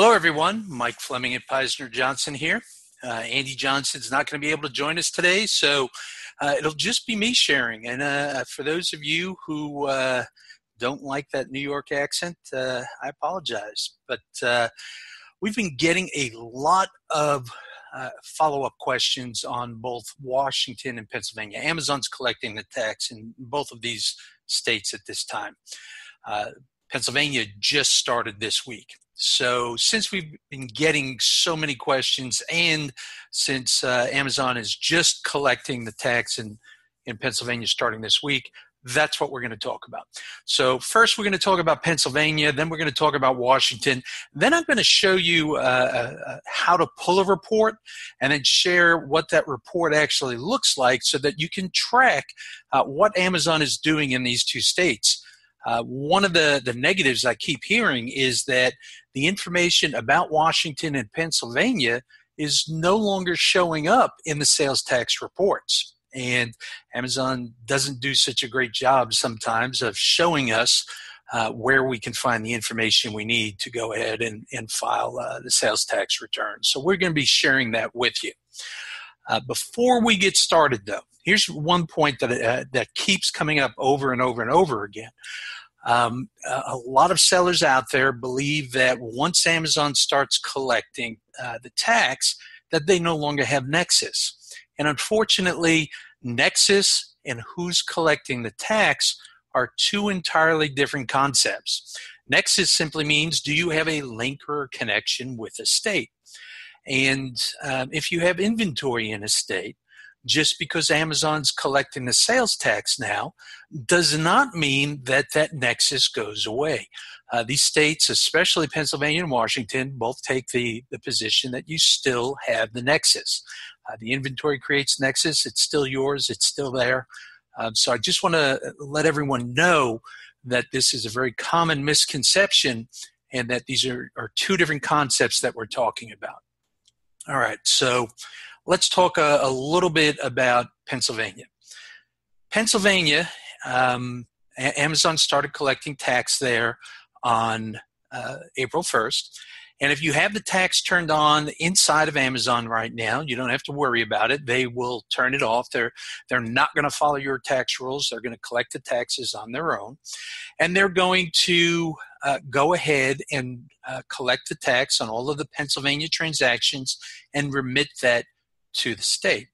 Hello, everyone. Mike Fleming at Peisner Johnson here. Uh, Andy Johnson's not going to be able to join us today, so uh, it'll just be me sharing. And uh, for those of you who uh, don't like that New York accent, uh, I apologize. But uh, we've been getting a lot of follow up questions on both Washington and Pennsylvania. Amazon's collecting the tax in both of these states at this time. Pennsylvania just started this week. So, since we've been getting so many questions, and since uh, Amazon is just collecting the tax in, in Pennsylvania starting this week, that's what we're going to talk about. So, first, we're going to talk about Pennsylvania, then, we're going to talk about Washington. Then, I'm going to show you uh, uh, uh, how to pull a report and then share what that report actually looks like so that you can track uh, what Amazon is doing in these two states. Uh, one of the, the negatives I keep hearing is that the information about Washington and Pennsylvania is no longer showing up in the sales tax reports. And Amazon doesn't do such a great job sometimes of showing us uh, where we can find the information we need to go ahead and, and file uh, the sales tax return. So we're going to be sharing that with you. Uh, before we get started, though, here's one point that uh, that keeps coming up over and over and over again. Um, a lot of sellers out there believe that once Amazon starts collecting uh, the tax, that they no longer have Nexus. And unfortunately, Nexus and who's collecting the tax are two entirely different concepts. Nexus simply means do you have a link or connection with a state? And um, if you have inventory in a state, just because Amazon's collecting the sales tax now does not mean that that nexus goes away. Uh, these states, especially Pennsylvania and Washington, both take the, the position that you still have the nexus. Uh, the inventory creates nexus, it's still yours, it's still there. Um, so I just want to let everyone know that this is a very common misconception and that these are, are two different concepts that we're talking about. All right, so let's talk a, a little bit about Pennsylvania. Pennsylvania, um, Amazon started collecting tax there on uh, April 1st. And if you have the tax turned on inside of Amazon right now, you don't have to worry about it. They will turn it off. They're they're not going to follow your tax rules. They're going to collect the taxes on their own, and they're going to uh, go ahead and uh, collect the tax on all of the Pennsylvania transactions and remit that to the state.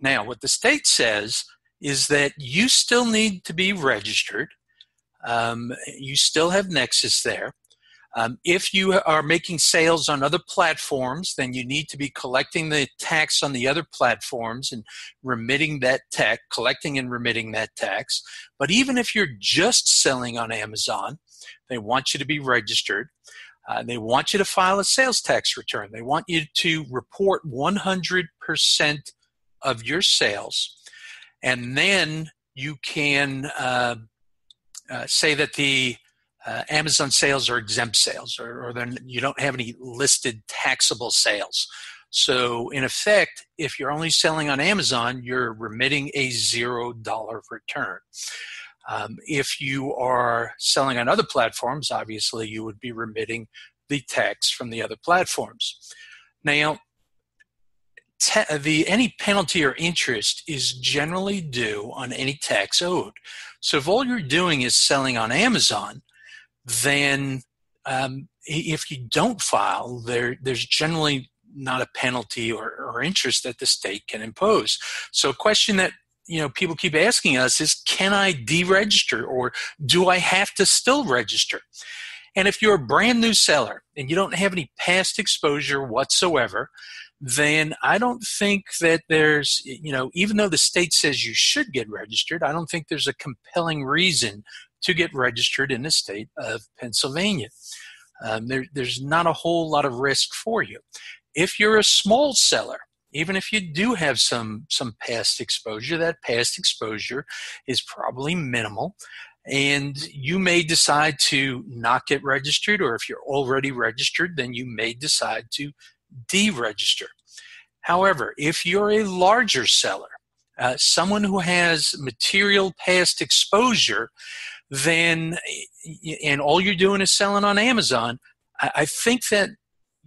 Now, what the state says is that you still need to be registered. Um, you still have Nexus there. Um, if you are making sales on other platforms, then you need to be collecting the tax on the other platforms and remitting that tax, collecting and remitting that tax. But even if you're just selling on Amazon, they want you to be registered. Uh, they want you to file a sales tax return. They want you to report 100% of your sales. And then you can uh, uh, say that the uh, Amazon sales are exempt sales, or, or then you don't have any listed taxable sales. So, in effect, if you're only selling on Amazon, you're remitting a zero dollar return. Um, if you are selling on other platforms, obviously you would be remitting the tax from the other platforms. Now, te- the any penalty or interest is generally due on any tax owed. So if all you're doing is selling on Amazon, then um, if you don't file, there there's generally not a penalty or, or interest that the state can impose. So a question that you know people keep asking us is can i deregister or do i have to still register? And if you're a brand new seller and you don't have any past exposure whatsoever then i don't think that there's you know even though the state says you should get registered i don't think there's a compelling reason to get registered in the state of pennsylvania. Um, there, there's not a whole lot of risk for you. If you're a small seller even if you do have some some past exposure that past exposure is probably minimal. And you may decide to not get registered or if you're already registered then you may decide to deregister. However if you're a larger seller uh, someone who has material past exposure then and all you're doing is selling on amazon I think that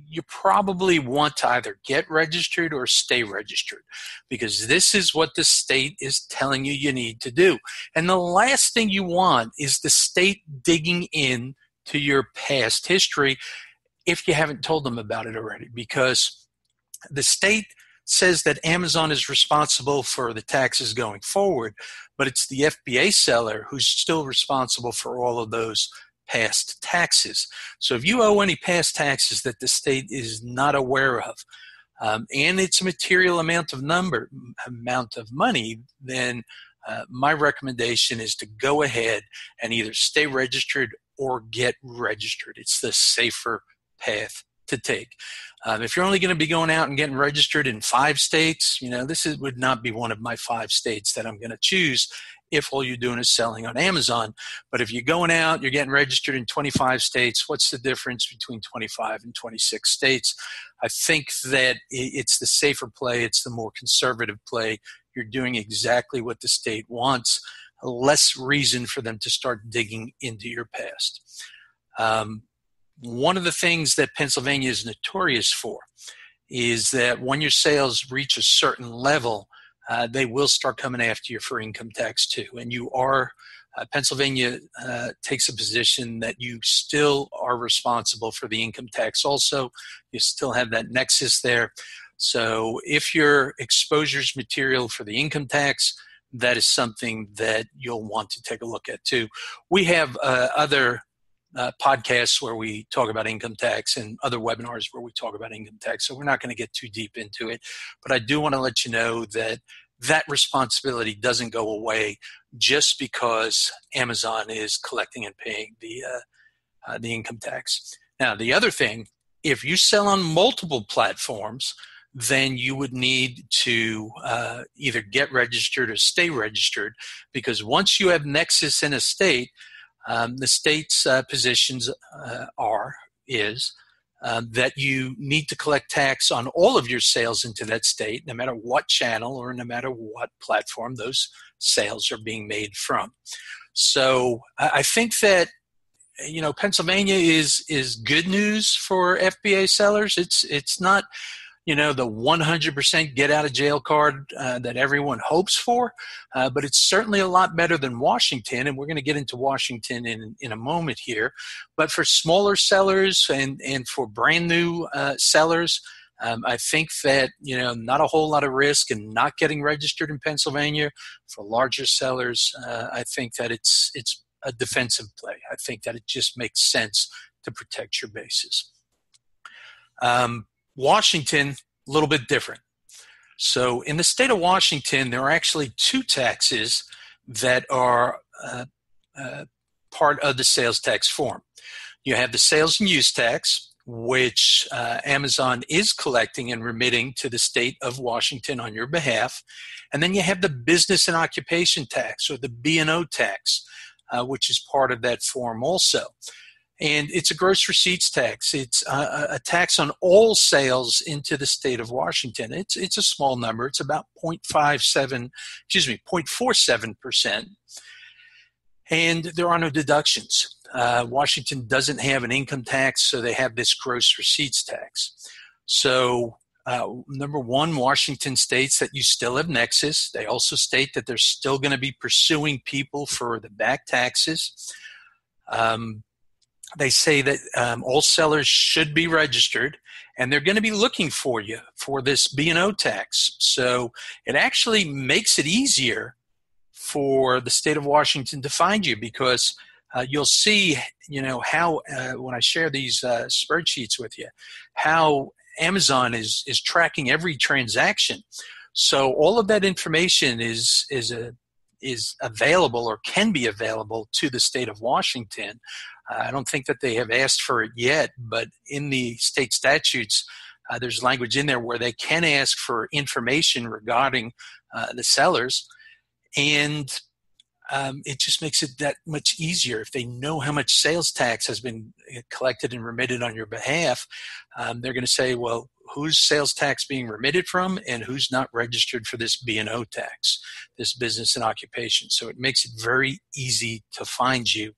you probably want to either get registered or stay registered because this is what the state is telling you you need to do. And the last thing you want is the state digging in to your past history if you haven't told them about it already because the state says that Amazon is responsible for the taxes going forward, but it's the FBA seller who's still responsible for all of those past taxes. So if you owe any past taxes that the state is not aware of, um, and it's a material amount of number amount of money, then uh, my recommendation is to go ahead and either stay registered or get registered. It's the safer path to take. Um, if you're only going to be going out and getting registered in five states, you know this is, would not be one of my five states that I'm going to choose if all you're doing is selling on Amazon. But if you're going out, you're getting registered in 25 states, what's the difference between 25 and 26 states? I think that it's the safer play, it's the more conservative play. You're doing exactly what the state wants, less reason for them to start digging into your past. Um, one of the things that Pennsylvania is notorious for is that when your sales reach a certain level, uh, they will start coming after you for income tax too. And you are, uh, Pennsylvania uh, takes a position that you still are responsible for the income tax also. You still have that nexus there. So if your exposure is material for the income tax, that is something that you'll want to take a look at too. We have uh, other uh, podcasts where we talk about income tax and other webinars where we talk about income tax. So we're not going to get too deep into it. But I do want to let you know that that responsibility doesn't go away just because Amazon is collecting and paying the uh, uh, the income tax. Now, the other thing, if you sell on multiple platforms, then you would need to uh, either get registered or stay registered because once you have nexus in a state, um, the state's uh, positions uh, are is um, that you need to collect tax on all of your sales into that state, no matter what channel or no matter what platform those sales are being made from. So I think that you know Pennsylvania is is good news for FBA sellers. It's it's not you know the 100% get out of jail card uh, that everyone hopes for uh, but it's certainly a lot better than washington and we're going to get into washington in, in a moment here but for smaller sellers and, and for brand new uh, sellers um, I think that you know not a whole lot of risk in not getting registered in Pennsylvania. For larger sellers, uh, I think that it's it's a defensive play. I think that it just makes sense to protect your bases. Um, Washington, a little bit different. So, in the state of Washington, there are actually two taxes that are uh, uh, part of the sales tax form. You have the sales and use tax, which uh, Amazon is collecting and remitting to the state of Washington on your behalf. And then you have the business and occupation tax or the B&O tax, uh, which is part of that form also and it's a gross receipts tax. It's a, a, tax on all sales into the state of Washington. It's it's a small number. It's about 0.57, excuse me, 0.47 percent, and there are no deductions. Uh, Washington doesn't have an income tax, so they have this gross receipts tax. So. Uh, number one, Washington states that you still have nexus. They also state that they're still going to be pursuing people for the back taxes. Um, they say that um, all sellers should be registered and they're going to be looking for you for this B&O tax. So it actually makes it easier for the state of Washington to find you because uh, you'll see, you know, how uh, when I share these uh, spreadsheets with you, how Amazon is is tracking every transaction. So all of that information is is a is available or can be available to the state of Washington. I don't think that they have asked for it yet, but in the state statutes, uh, there's language in there where they can ask for information regarding uh, the sellers, and um, it just makes it that much easier if they know how much sales tax has been uh, collected and remitted on your behalf. Um, they're going to say, well, who's sales tax being remitted from, and who's not registered for this B&O tax, this business and occupation. So it makes it very easy to find you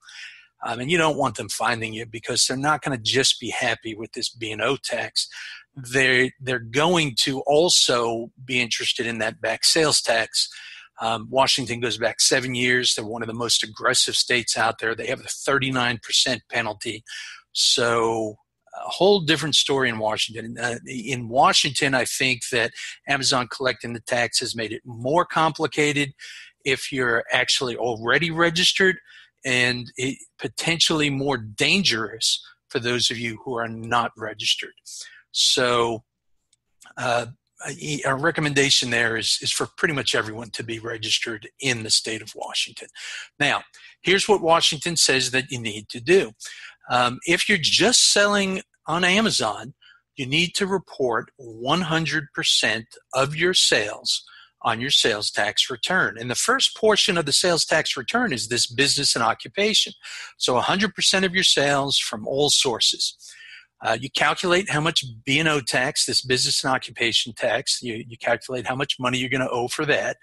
Um, and you don't want them finding you because they're not going to just be happy with this B&O tax. They're, they're going to also be interested in that back sales tax. Um, Washington goes back seven years. They're one of the most aggressive states out there. They have a 39% penalty. So a whole different story in Washington. Uh, in Washington, I think that Amazon collecting the tax has made it more complicated if you're actually already registered and potentially more dangerous for those of you who are not registered. So, uh, our recommendation there is, is for pretty much everyone to be registered in the state of Washington. Now, here's what Washington says that you need to do. Um, if you're just selling on Amazon, you need to report 100% of your sales on your sales tax return. And the first portion of the sales tax return is this business and occupation. So 100% of your sales from all sources. Uh, you calculate how much B&O tax, this business and occupation tax, you, you calculate how much money you're going to owe for that.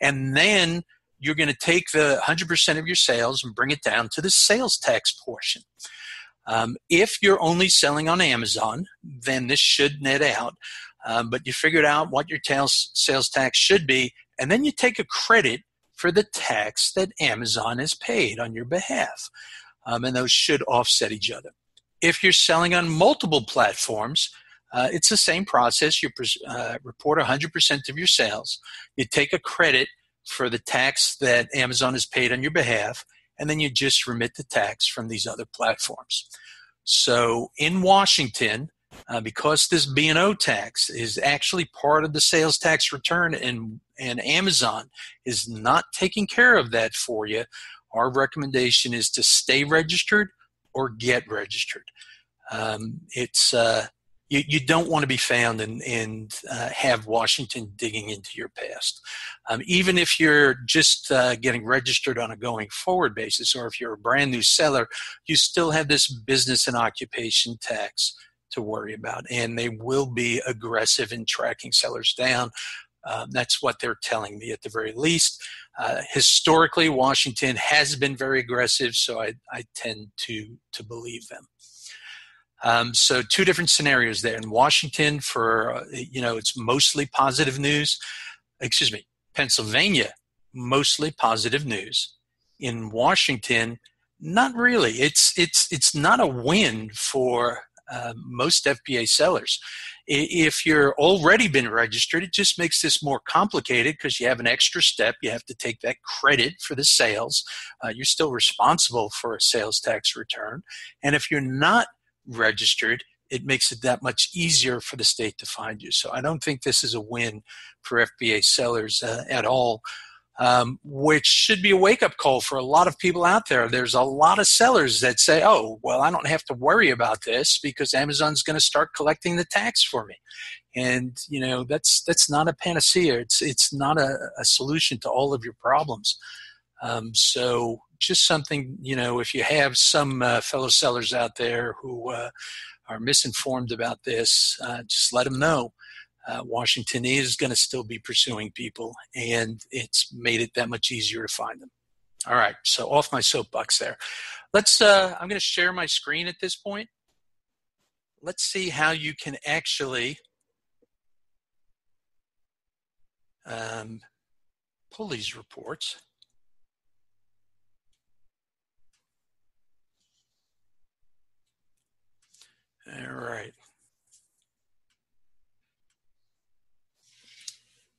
And then you're going to take the 100% of your sales and bring it down to the sales tax portion. Um, if you're only selling on Amazon, then this should net out. Um, but you figured out what your sales tax should be, and then you take a credit for the tax that Amazon has paid on your behalf. Um, and those should offset each other. If you're selling on multiple platforms, uh, it's the same process. You uh, report 100% of your sales. You take a credit for the tax that Amazon has paid on your behalf, and then you just remit the tax from these other platforms. So in Washington, uh, because this B&O tax is actually part of the sales tax return and, and Amazon is not taking care of that for you, our recommendation is to stay registered or get registered. Um, it's uh, you, you don't want to be found and, and uh, have Washington digging into your past. Um, even if you're just uh, getting registered on a going forward basis, or if you're a brand new seller, you still have this business and occupation tax to worry about, and they will be aggressive in tracking sellers down. Um, that's what they're telling me at the very least. Uh, historically, Washington has been very aggressive, so I, I tend to to believe them. Um, so two different scenarios there. In Washington, for uh, you know, it's mostly positive news. Excuse me, Pennsylvania, mostly positive news. In Washington, not really. It's it's it's not a win for uh, most FBA sellers. If you're already been registered, it just makes this more complicated because you have an extra step. You have to take that credit for the sales. Uh, you're still responsible for a sales tax return. And if you're not registered, it makes it that much easier for the state to find you. So I don't think this is a win for FBA sellers uh, at all, um, which should be a wake up call for a lot of people out there. There's a lot of sellers that say, oh, well, I don't have to worry about this because Amazon's going to start collecting the tax for me. And you know that's that's not a panacea. It's it's not a, a solution to all of your problems. Um, so just something, you know, if you have some uh, fellow sellers out there who uh, are misinformed about this, uh, just let them know. Uh, Washington is going to still be pursuing people, and it's made it that much easier to find them. All right, so off my soapbox there. Let's. Uh, I'm going to share my screen at this point. Let's see how you can actually um, pull these reports. All right.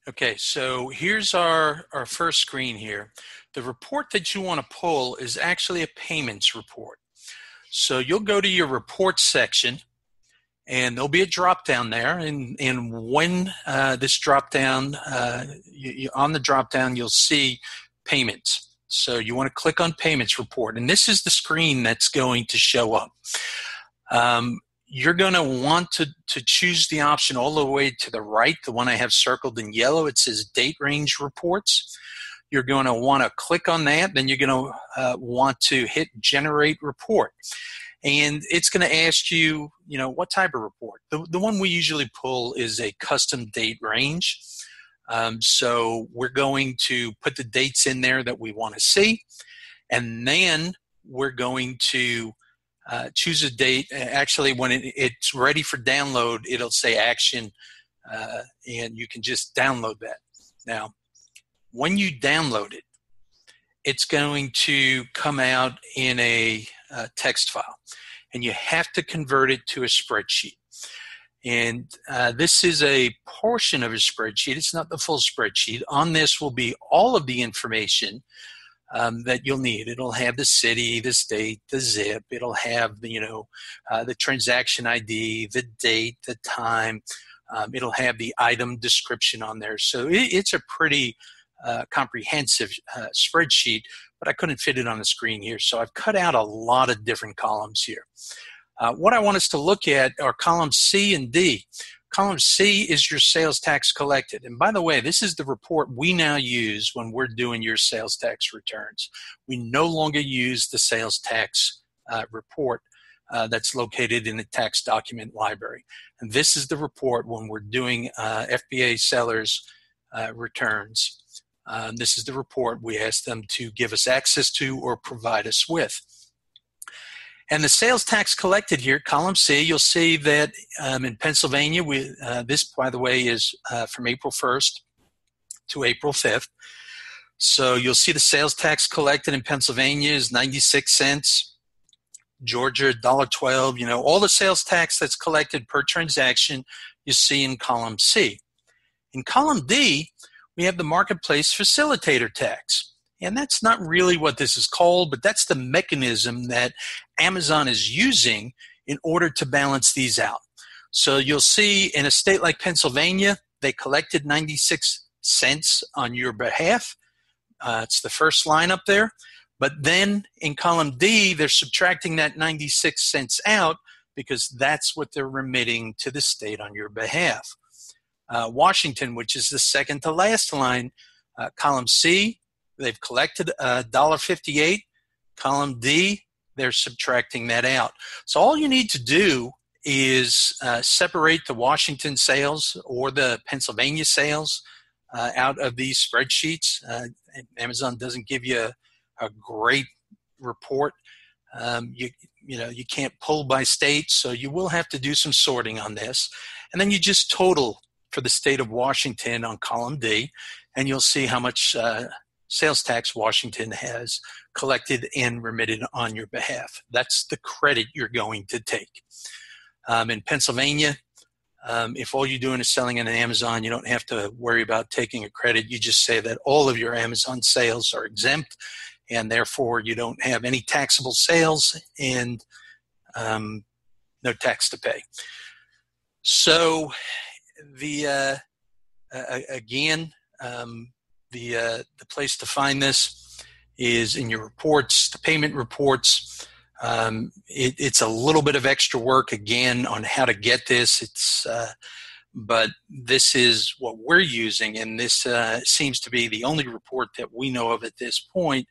Okay, so here's our, our first screen here. The report that you want to pull is actually a payments report. So you'll go to your reports section and there'll be a drop down there and, and when uh, this drop down uh, you, you, on the drop down you'll see payments so you want to click on payments report and this is the screen that's going to show up um, you're going to want to, to choose the option all the way to the right, the one I have circled in yellow. It says date range reports. You're going to want to click on that. Then you're going to uh, want to hit generate report. And it's going to ask you, you know, what type of report. The, the one we usually pull is a custom date range. Um, so we're going to put the dates in there that we want to see. And then we're going to uh, choose a date. Actually, when it, it's ready for download, it'll say action, uh, and you can just download that. Now, when you download it, it's going to come out in a, a uh, text file, and you have to convert it to a spreadsheet. And uh, this is a portion of a spreadsheet. It's not the full spreadsheet. On this will be all of the information um, that you'll need. It'll have the city, the state, the zip. It'll have the, you know uh, the transaction ID, the date, the time. Um, it'll have the item description on there. So it, it's a pretty uh, comprehensive uh, spreadsheet, but I couldn't fit it on the screen here. So I've cut out a lot of different columns here. Uh, what I want us to look at are columns C and D. Column C is your sales tax collected. And by the way, this is the report we now use when we're doing your sales tax returns. We no longer use the sales tax uh, report uh, that's located in the tax document library. And this is the report when we're doing uh, FBA sellers uh, returns. Um, this is the report we ask them to give us access to or provide us with. And the sales tax collected here, column C, you'll see that um, in Pennsylvania, we, uh, this, by the way, is uh, from April 1st to April 5th. So you'll see the sales tax collected in Pennsylvania is 96 cents. Georgia, $1.12. You know, all the sales tax that's collected per transaction you see in column C. In column D, we have the marketplace facilitator tax. And that's not really what this is called, but that's the mechanism that Amazon is using in order to balance these out. So you'll see in a state like Pennsylvania, they collected 96 cents on your behalf. Uh, it's the first line up there. But then in column D, they're subtracting that 96 cents out because that's what they're remitting to the state on your behalf. Uh, Washington, which is the second to last line, uh, column C, They've collected $1.58. Column D, they're subtracting that out. So all you need to do is uh, separate the Washington sales or the Pennsylvania sales uh, out of these spreadsheets. Uh, Amazon doesn't give you a, a great report. Um, you you know you can't pull by state, so you will have to do some sorting on this, and then you just total for the state of Washington on column D, and you'll see how much uh, sales tax Washington has collected and remitted on your behalf. That's the credit you're going to take. Um, in Pennsylvania, um, if all you're doing is selling on Amazon, you don't have to worry about taking a credit. You just say that all of your Amazon sales are exempt, and therefore you don't have any taxable sales and um, no tax to pay. So, the uh, uh, again, um, the uh, the place to find this is in your reports, the payment reports. Um, it, it's a little bit of extra work again on how to get this. It's uh, but this is what we're using, and this uh, seems to be the only report that we know of at this point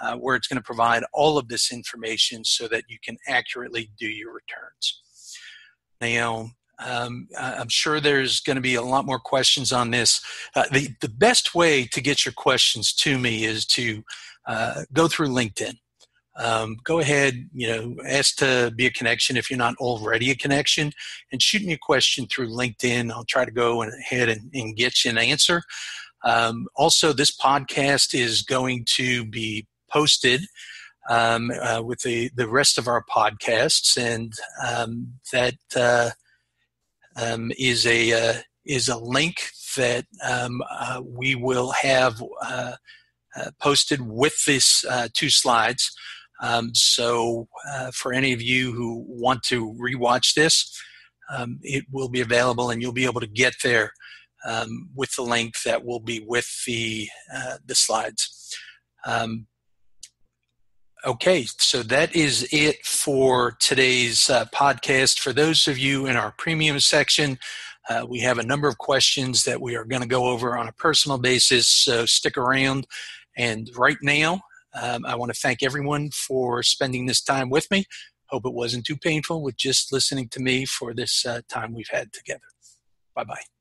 uh, where it's going to provide all of this information so that you can accurately do your returns. Now, um, I'm sure there's going to be a lot more questions on this. Uh, the, the best way to get your questions to me is to uh, go through LinkedIn. Um, go ahead, you know, ask to be a connection if you're not already a connection, and shoot me a question through LinkedIn. I'll try to go ahead and, and get you an answer. Um, also, this podcast is going to be posted um, uh, with the, the rest of our podcasts, and um, that uh, um, is a uh, is a link that um, uh, we will have uh, uh posted with this uh, two slides. Um, so uh, for any of you who want to rewatch this, um, it will be available, and you'll be able to get there um, with the link that will be with the the slides. Okay, so that is it for today's uh, podcast. For those of you in our premium section, uh, we have a number of questions that we are going to go over on a personal basis, so stick around. And right now, um, I want to thank everyone for spending this time with me. Hope it wasn't too painful with just listening to me for this uh, time we've had together. Bye bye.